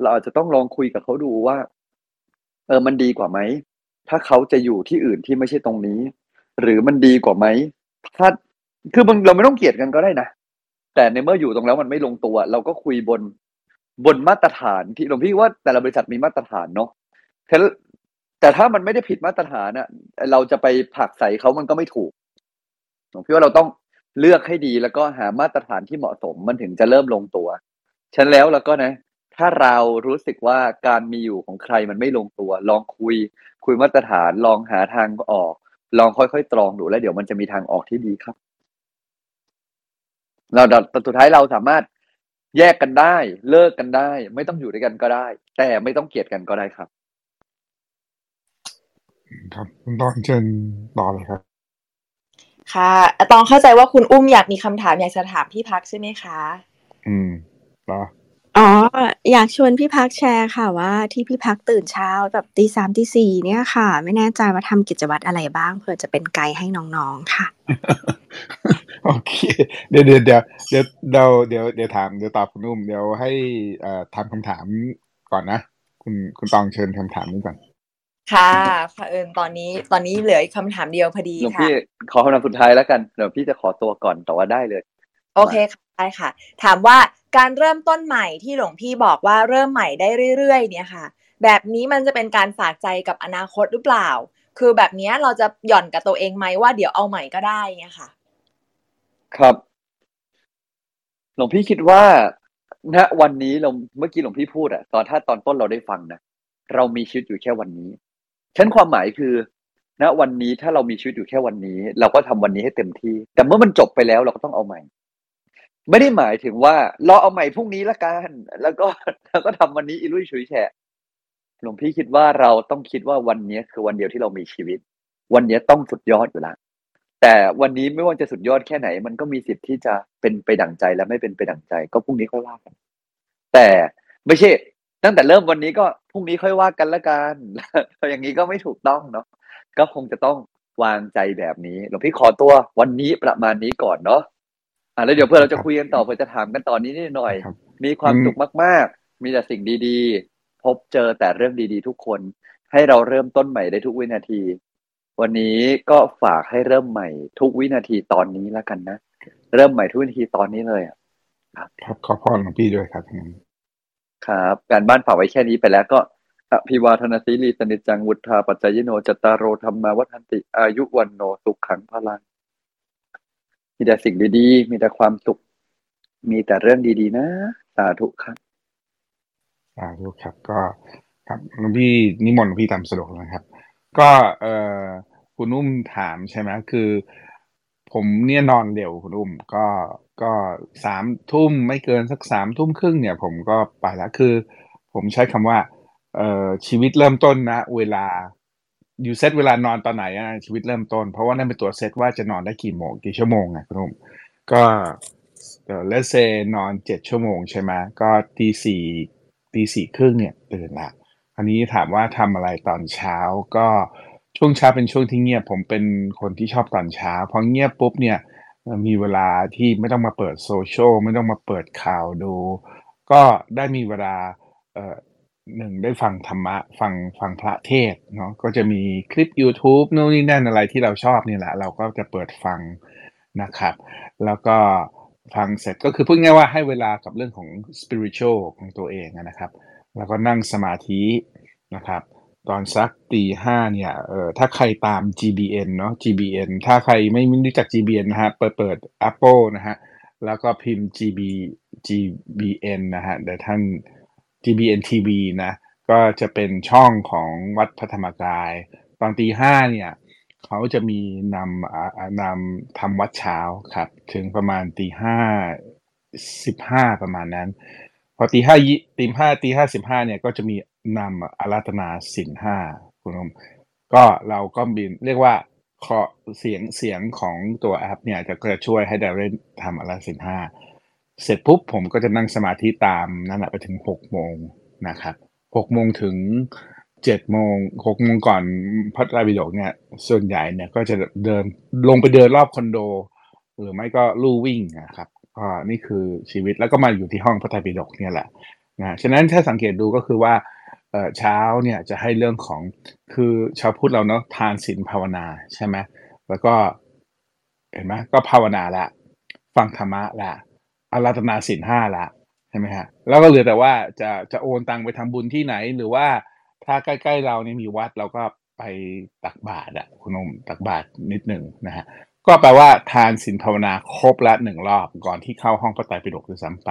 [SPEAKER 2] เราอาจจะต้องลองคุยกับเขาดูว่า เออมันดีกว่าไหม ถ้าเขาจะอยู่ที่อื่นที่ไม่ใช่ตรงนี้ หรือมันดีกว่าไหมถ้าคือมันเราไม่ต้องเกลียดกันก็ได้นะแต่ในเมื่ออยู่ตรงแล้วมันไม่ลงตัว เราก็คุยบนบนมาตรฐานที่หลวงพี่ว่าแต่ละบริษัทมีมาตรฐานเนาะ แต่ถ้ามันไม่ได้ผิดมาตรฐานอะเราจะไปผักใส่เขามันก็ไม่ถูกผมคิดว่าเราต้องเลือกให้ดีแล้วก็หามาตรฐานที่เหมาะสมมันถึงจะเริ่มลงตัวฉันแล้วแล้วก็นะ ถ้าเรารู้สึกว่าการมีอยู่ของใครมันไม่ลงตัว ลองคุย คุยมาตรฐานลองหาทางออก ลองค่อยๆตรองดูแล้วเดี๋ยวมันจะมีทางออกที่ดีครับ เราสุดท้ายเราสามารถแยกกันได้ เลิกกันได้ ไม่ต้องอยู่ด้วยกันก็ได้ แต่ไม่ต้องเกลียดกันก็ได้ครับ
[SPEAKER 3] ครับคุณตองเชิญต่อเลยครับ
[SPEAKER 5] ค่ะตองเข้าใจว่าคุณอุ้มอยากมีคำถามอยากจะถามพี่พักใช่ไหมคะ
[SPEAKER 3] อืมต่อ
[SPEAKER 4] อ๋อ อยากชวนพี่พักแชร์ค่ะว่าที่พี่พักตื่นเช้าแบบตีสามตีสี่เนี่ยค่ะ ไม่แน่ใจว่าทำกิจวัตรอะไรบ้างเพื่อจะเป็นไกด์ให้น้องๆค่ะ
[SPEAKER 3] โอเค เดี๋ยวเดี๋ยวเดี๋ยวเดี๋ยวเราเดี๋ยวเดี๋ยวถามเดี๋ยวตอบคุณอุ้มเดี๋ยวให้อ่าทำคำถามก่อนนะ คุณคุณตองเชิญคำถามนี้ก่อน
[SPEAKER 5] ค่ะเอิญตอนนี้ตอนนี้เหลืออีกคำถามเดียวพอดี
[SPEAKER 2] ค่ะหลวงพี่ขอคำถามสุดท้ายแล้วกันเดี๋ยวพี่จะขอตัวก่อนแต่ว่าได้เลย
[SPEAKER 5] โอเคค่ะได้ค่ะ ถามว่าการเริ่มต้นใหม่ที่หลวงพี่บอกว่าเริ่มใหม่ได้เรื่อยๆ เนี่ยค่ะ แบบนี้มันจะเป็นการฝากใจกับอนาคตหรือเปล่า คือแบบนี้เราจะหย่อนกับตัวเองไหมว่าเดี๋ยวเอาใหม่ก็ได้เนี่ยค่ะ
[SPEAKER 2] ครับหลวงพี่คิดว่าณวันนี้เราเมื่อกี้หลวงพี่พูดอะตอนถ้าตอนต้นเราได้ฟังนะเรามีชีวิตอยู่แค่วันนี้ ฉันความหมายคือณวันนี้ถ้าเรามีชีวิตอยู่แค่วันนี้ เราก็ทำวันนี้ให้เต็มที่ แต่เมื่อมันจบไปแล้วเราก็ต้องเอาใหม่ ไม่ได้หมายถึงว่ารอเอาใหม่พรุ่งนี้ละกันแล้วก็แล้วก็ทำวันนี้อีลุยฉุยแฉะหลวงพี่คิดว่าเราต้องคิดว่าวันนี้คือวันเดียวที่เรามีชีวิต วันนี้ต้องสุดยอดอยู่ล้วแต่วันนี้ไม่ว่าจะสุดยอดแค่ไหน มันก็มีสิทธิ์ที่จะเป็นไปดั่งใจและไม่เป็นไปดั่งใจ ก็พรุ่งนี้ค่อยว่ากันแต่ไม่ใช่ ตั้งแต่เริ่มวันนี้ก็พรุ่งนี้ค่อยว่ากันละกันอย่างนี้ก็ไม่ถูกต้องเนาะก็คงจะต้องวางใจแบบนี้หลวงพี่ขอตัววันนี้ประมาณนี้ก่อนเนาะอะแล้วเดี๋ยวเพื่อเราจะคุยกันต่อเพื่อจะถามกันตอนนี้นิดหน่อย
[SPEAKER 3] ครับ
[SPEAKER 2] มีความ
[SPEAKER 3] อืม
[SPEAKER 2] สุขมาก ๆ มีแต่สิ่งดีๆ พบเจอแต่เรื่องดีๆ ทุกคน ให้เราเริ่มต้นใหม่ได้ทุกวินาที วันนี้ก็ฝากให้เริ่มใหม่ ทุกวินาทีตอนนี้แล้วกันนะ เริ่มใหม่ทุกวินาทีตอนนี้เลยอะ
[SPEAKER 3] ครับ ขอพรหลวงพี่ด้วยครับงั้น
[SPEAKER 2] ครับการบ้านฝากไว้แค่นี้ไปแล้วก็อภิวาทนาสีลีสนิจังวุฒาปัจจยโนจตารโรธรรมาวัฒนติ อายุวันโนสุขขังพลัง มีแต่สิ่งดีๆ มีแต่ความสุข มีแต่เรื่องดีๆ นะ สาธุครับ
[SPEAKER 3] สาธุครับ ก็ครับหลวงพี่นิมนต์หลวงพี่ตามสะดวกนะครับ ก็เอ่อคุณอุ้มถามใช่ไหมคือ ผมเนี่ยนอนเร็วคุณอุ้มก็ ก็สามทุ่มไม่เกินสักสามทุ่มครึ่งเนี่ย ผมก็ไปแล้วคือ ผมใช้คำว่าเอ่อชีวิตเริ่มต้นนะ เวลาอยู่เซตเวลานอนตอนไหนอะชีวิตเริ่มต้น เพราะว่านั่นเป็นตัวเซตว่าจะนอนได้กี่โมงกี่ชั่วโมงไงคุณอุ้มก็เอ่อเลเซนอนเจ็ดชั่วโมงใช่ไหมก็ตีสี่ตีสี่ครึ่งเนี่ยตื่นละอันนี้ถามว่าทำอะไรตอนเช้าก็ช่วงเช้าเป็นช่วงที่เงียบ ผมเป็นคนที่ชอบตอนเช้าพอเงียบปุ๊บเนี่ย มีเวลาที่ไม่ต้องมาเปิดโซเชียลไม่ต้องมาเปิดข่าวดู ก็ได้มีเวลาเอ่อหนึ่งได้ฟังธรรมะ ฟังฟังพระเทศน์เนาะก็จะมีคลิป YouTube โน่นนี่นั่นอะไรที่เราชอบนี่แหละ เราก็จะเปิดฟังนะครับ แล้วก็ฟังเสร็จก็คือพูดง่ายๆว่าให้เวลากับเรื่องของ spiritual ของตัวเองนะครับ แล้วก็นั่งสมาธินะครับ ตอนสักตีห้าเนี่ยเออถ้าใครตาม GBN เนาะ GBN ถ้าใครไม่รู้จัก GBN นะฮะ เปิดเปิด Apple นะฮะ แล้วก็พิมพ์ GB GBN นะฮะเดี๋ยวท่าน GBN TV นะ ก็จะเป็นช่องของวัดพระธรรมกาย ตอนตีห้าเนี่ยเขาจะมีนำนำทำวัดเช้าครับ ถึงประมาณตีห้าสิบห้าประมาณนั้น พอตีห้าตีห้าตีห้าสิบห้าเนี่ยก็จะมี นำอาราธนาสินห้าคุณผู้ชมก็เราก็บินเรียกว่าขอเสียงเสียงของตัวแอปเนี่ยจะก็จะช่วยให้เราได้ทำอาราธนาสินห้าเสร็จปุ๊บผมก็จะนั่งสมาธิตามนั่นแหละไปถึงหกโมงนะครับหกโมงถึงเจ็ดโมงหกโมงก่อนพระไตรปิฎกเนี่ย ส่วนใหญ่เนี่ยก็จะเดินลงไปเดินรอบคอนโด หรือไม่ก็ลู่วิ่งนะครับก็นี่คือชีวิตแล้วก็มาอยู่ที่ห้องพระไตรปิฎกเนี่ยแหละนะฉะนั้นถ้าสังเกตดูก็คือว่า เช้าเนี่ยจะให้เรื่องของคือชาวพุทธเราเนาะทานศีลภาวนาใช่ไหมแล้วก็เห็นไหมก็ภาวนาละ ฟังธรรมะละอาราธนาศีลห้าละใช่ไหมฮะแล้วก็เหลือแต่ว่าจะจะโอนตังไปทำบุญที่ไหน หรือว่าถ้าใกล้ๆเราเนี่ยมีวัดเราก็ไปตักบาตรอะคุณนมตักบาตรนิดหนึ่งนะฮะก็แปลว่าทานศีลภาวนาครบละหนึ่งรอบก่อนที่เข้าห้องพระไตรปิฎกด้วยซ้ำไป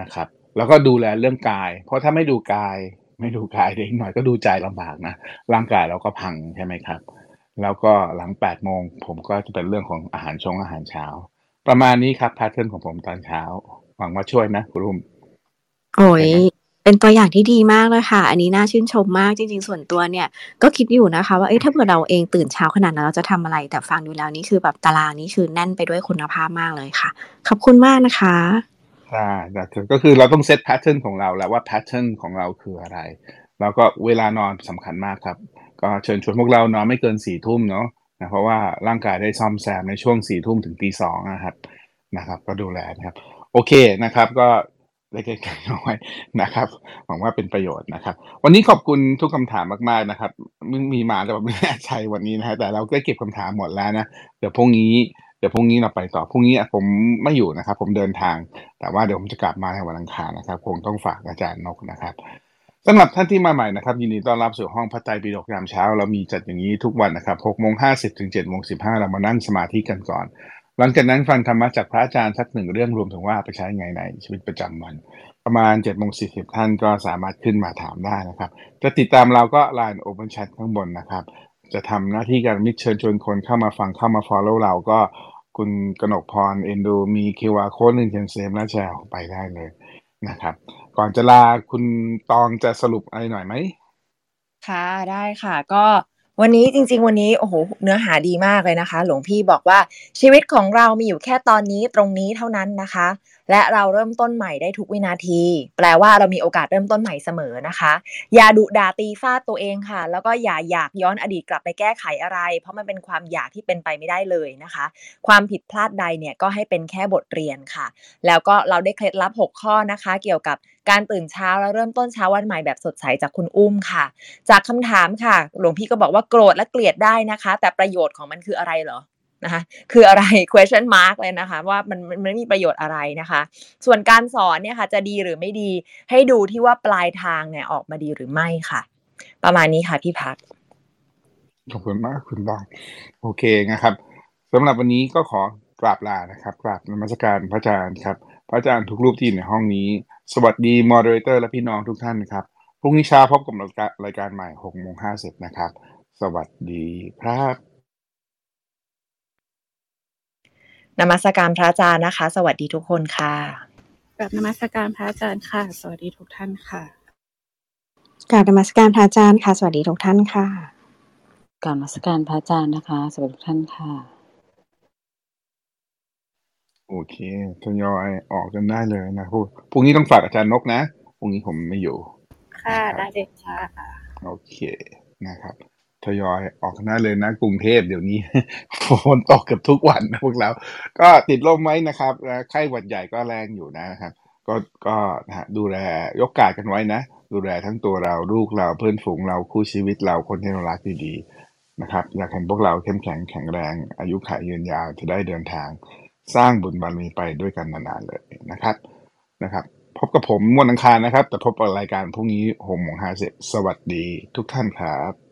[SPEAKER 3] นะครับ แล้วก็ดูแลเรื่องกาย เพราะถ้าไม่ดูกาย ไม่ดูกายเด็กหน่อยก็ดูใจลำบากนะ ร่างกายเราก็พังใช่ไหมครับ แล้วก็หลัง8ปดโมงผมก็จะเป็นเรื่องของอาหารชงอาหารเช้า ประมาณนี้ครับ pattern ของผมตอนเช้า หวังว่าช่วยนะคุณรุ่ม
[SPEAKER 4] โอ้ย
[SPEAKER 3] เห็นไหม
[SPEAKER 4] เป็นตัวอย่างที่ดีมากเลยค่ะ อันนี้น่าชื่นชมมากจริง ๆ ส่วนตัวเนี่ยก็คิดอยู่นะคะ ว่าเอ้ยถ้าเผื่อเราเองตื่นเช้าขนาดนั้นเราจะทำอะไรแต่ฟังดูแล้วนี่คือแบบตารางนี้คือแน่นไปด้วยคุณภาพมากเลยค่ะ ขอบคุณมากนะคะ
[SPEAKER 3] ใช่แต่คือก็คือเราต้อง set pattern ของเราแล้วว่า pattern ของเราคืออะไร แล้วก็เวลานอนสำคัญมากครับ ก็เชิญชวนพวกเรานอนไม่เกินสี่ทุ่มเนาะนะเพราะว่าร่างกายได้ซ่อมแซมในช่วงสี่ทุ่มถึงตีสองนะครับนะครับ ก็ดูแลนะครับ โอเคนะครับก็เล็กๆน้อยๆนะครับหวังว่าเป็นประโยชน์นะครับ วันนี้ขอบคุณทุกคำถามมากๆนะครับมึงมีมาแต่ไม่แน่ใจวันนี้นะฮะแต่เราก็เก็บคำถามหมดแล้วนะเดี๋ยวพรุ่งนี้ เดี๋ยวพรุ่งนี้เราไปต่อพรุ่งนี้ผมไม่อยู่นะครับ ผมเดินทาง แต่ว่าเดี๋ยวผมจะกลับมาในวันอังคารนะครับ คงต้องฝากอาจารย์นกนะครับสำหรับท่านที่มาใหม่นะครับ ยินดีต้อนรับสู่ห้องพระไตรปิฎกยามเช้า เรามีจัดอย่างนี้ทุกวันนะครับ6โมง50ถึง7โมง15เรามานั่งสมาธิกันก่อน หลังจากนั้นฟังธรรมะจากพระอาจารย์สักหนึ่งเรื่องรวมถึงว่าไปใช้ไงในชีวิตประจำวัน ประมาณ7โมง40ท่านก็สามารถขึ้นมาถามได้นะครับ จะติดตามเราก็ Line Open Chat ข้างบนนะครับ จะทำหน้าที่การมิตรเชิญชวนคนเข้ามาฟังเข้ามา follow เราก็คุณกนกพรเอ็นดูมี QR code หนึ่งเขียนเซฟหน้าแชร์ออกไปได้เลยนะครับ ก่อนจะลาคุณตองจะสรุปอะไรหน่อยไหม
[SPEAKER 5] ค่ะได้ค่ะ ก็วันนี้จริง ๆ วันนี้โอ้โหเนื้อหาดีมากเลยนะคะ หลวงพี่บอกว่าชีวิตของเรามีอยู่แค่ตอนนี้ตรงนี้เท่านั้นนะคะ และเราเริ่มต้นใหม่ได้ทุกวินาที แปลว่าเรามีโอกาสเริ่มต้นใหม่เสมอนะคะ อย่าดุด่าตีฟาดตัวเองค่ะ แล้วก็อย่าอยากย้อนอดีตกลับไปแก้ไขอะไร เพราะมันเป็นความอยากที่เป็นไปไม่ได้เลยนะคะ ความผิดพลาดใดเนี่ยก็ให้เป็นแค่บทเรียนค่ะ แล้วก็เราได้เคล็ดลับ 6 ข้อนะคะ เกี่ยวกับการตื่นเช้าแล้วเริ่มต้นเช้าวันใหม่แบบสดใสจากคุณอุ้มค่ะ จากคำถามค่ะ หลวงพี่ก็บอกว่าโกรธและเกลียดได้นะคะ แต่ประโยชน์ของมันคืออะไรเหรอ นะคะคืออะไร question mark เลยนะคะ ว่ามันมันไม่มีประโยชน์อะไรนะคะ ส่วนการสอนเนี่ยค่ะจะดีหรือไม่ดีให้ดูที่ว่าปลายทางเนี่ยออกมาดีหรือไม่ค่ะ ประมาณนี้ค่ะพี่พัก
[SPEAKER 3] ขอบคุณมากคุณบองโอเคนะครับสำหรับวันนี้ก็ขอกราบลานะครับกราบนมัสการพระอาจารย์ครับ พระอาจารย์ทุกรูปที่ในห้องนี้ สวัสดีมอดเรเตอร์และพี่น้องทุกท่านครับพรุ่งนี้เช้าพบกับรายการรายการใหม่6โมง50นะครับ สวัสดีครับ
[SPEAKER 5] นมัสการพระอาจารย์นะคะ สวัสดีทุกคนค่ะ
[SPEAKER 6] กับนมัสการพระอาจารย์ค่ะ สวัสดีทุกท่านค่ะ
[SPEAKER 4] กราบนมัสการพระอาจารย์ค่ะ สวัสดีทุกท่านค่ะ
[SPEAKER 7] กรารนมัสการพระอาจารย์นะคะ สวัสดีทุกท่านค่ะ
[SPEAKER 3] โอเคทยอยออกกันได้เลยนะพรุ่งพรุ่งนี้ต้องฝากอาจารย์นกนะพรุ่งนี้ผมไม่อยู่
[SPEAKER 6] ค่ะได้เลยค่ะ
[SPEAKER 3] โอเคนะครับ ทยอยออกกันได้เลยนะ กรุงเทพเดี๋ยวนี้ฝนตกเกือบทุกวันนะพวกเรา ก็ติดร่มไว้นะครับไข้หวัดใหญ่ก็แรงอยู่นะครับ ก็ก็นะดูแลยกกาดกันไว้นะ ดูแลทั้งตัวเราลูกเราเพื่อนฝูงเราคู่ชีวิตเราคนที่เรารักดีๆนะครับ อยากเห็นพวกเราเข้มแข็งแข็งแรง อายุขัยยืนยาวจะได้เดินทาง สร้างบุญบารมีไปด้วยกันนานๆเลยนะครับนะครับพบกับผมวันอังคารนะครับ แต่พบกับรายการพรุ่งนี้หกโมงห้าสิบสวัสดีทุกท่านครับ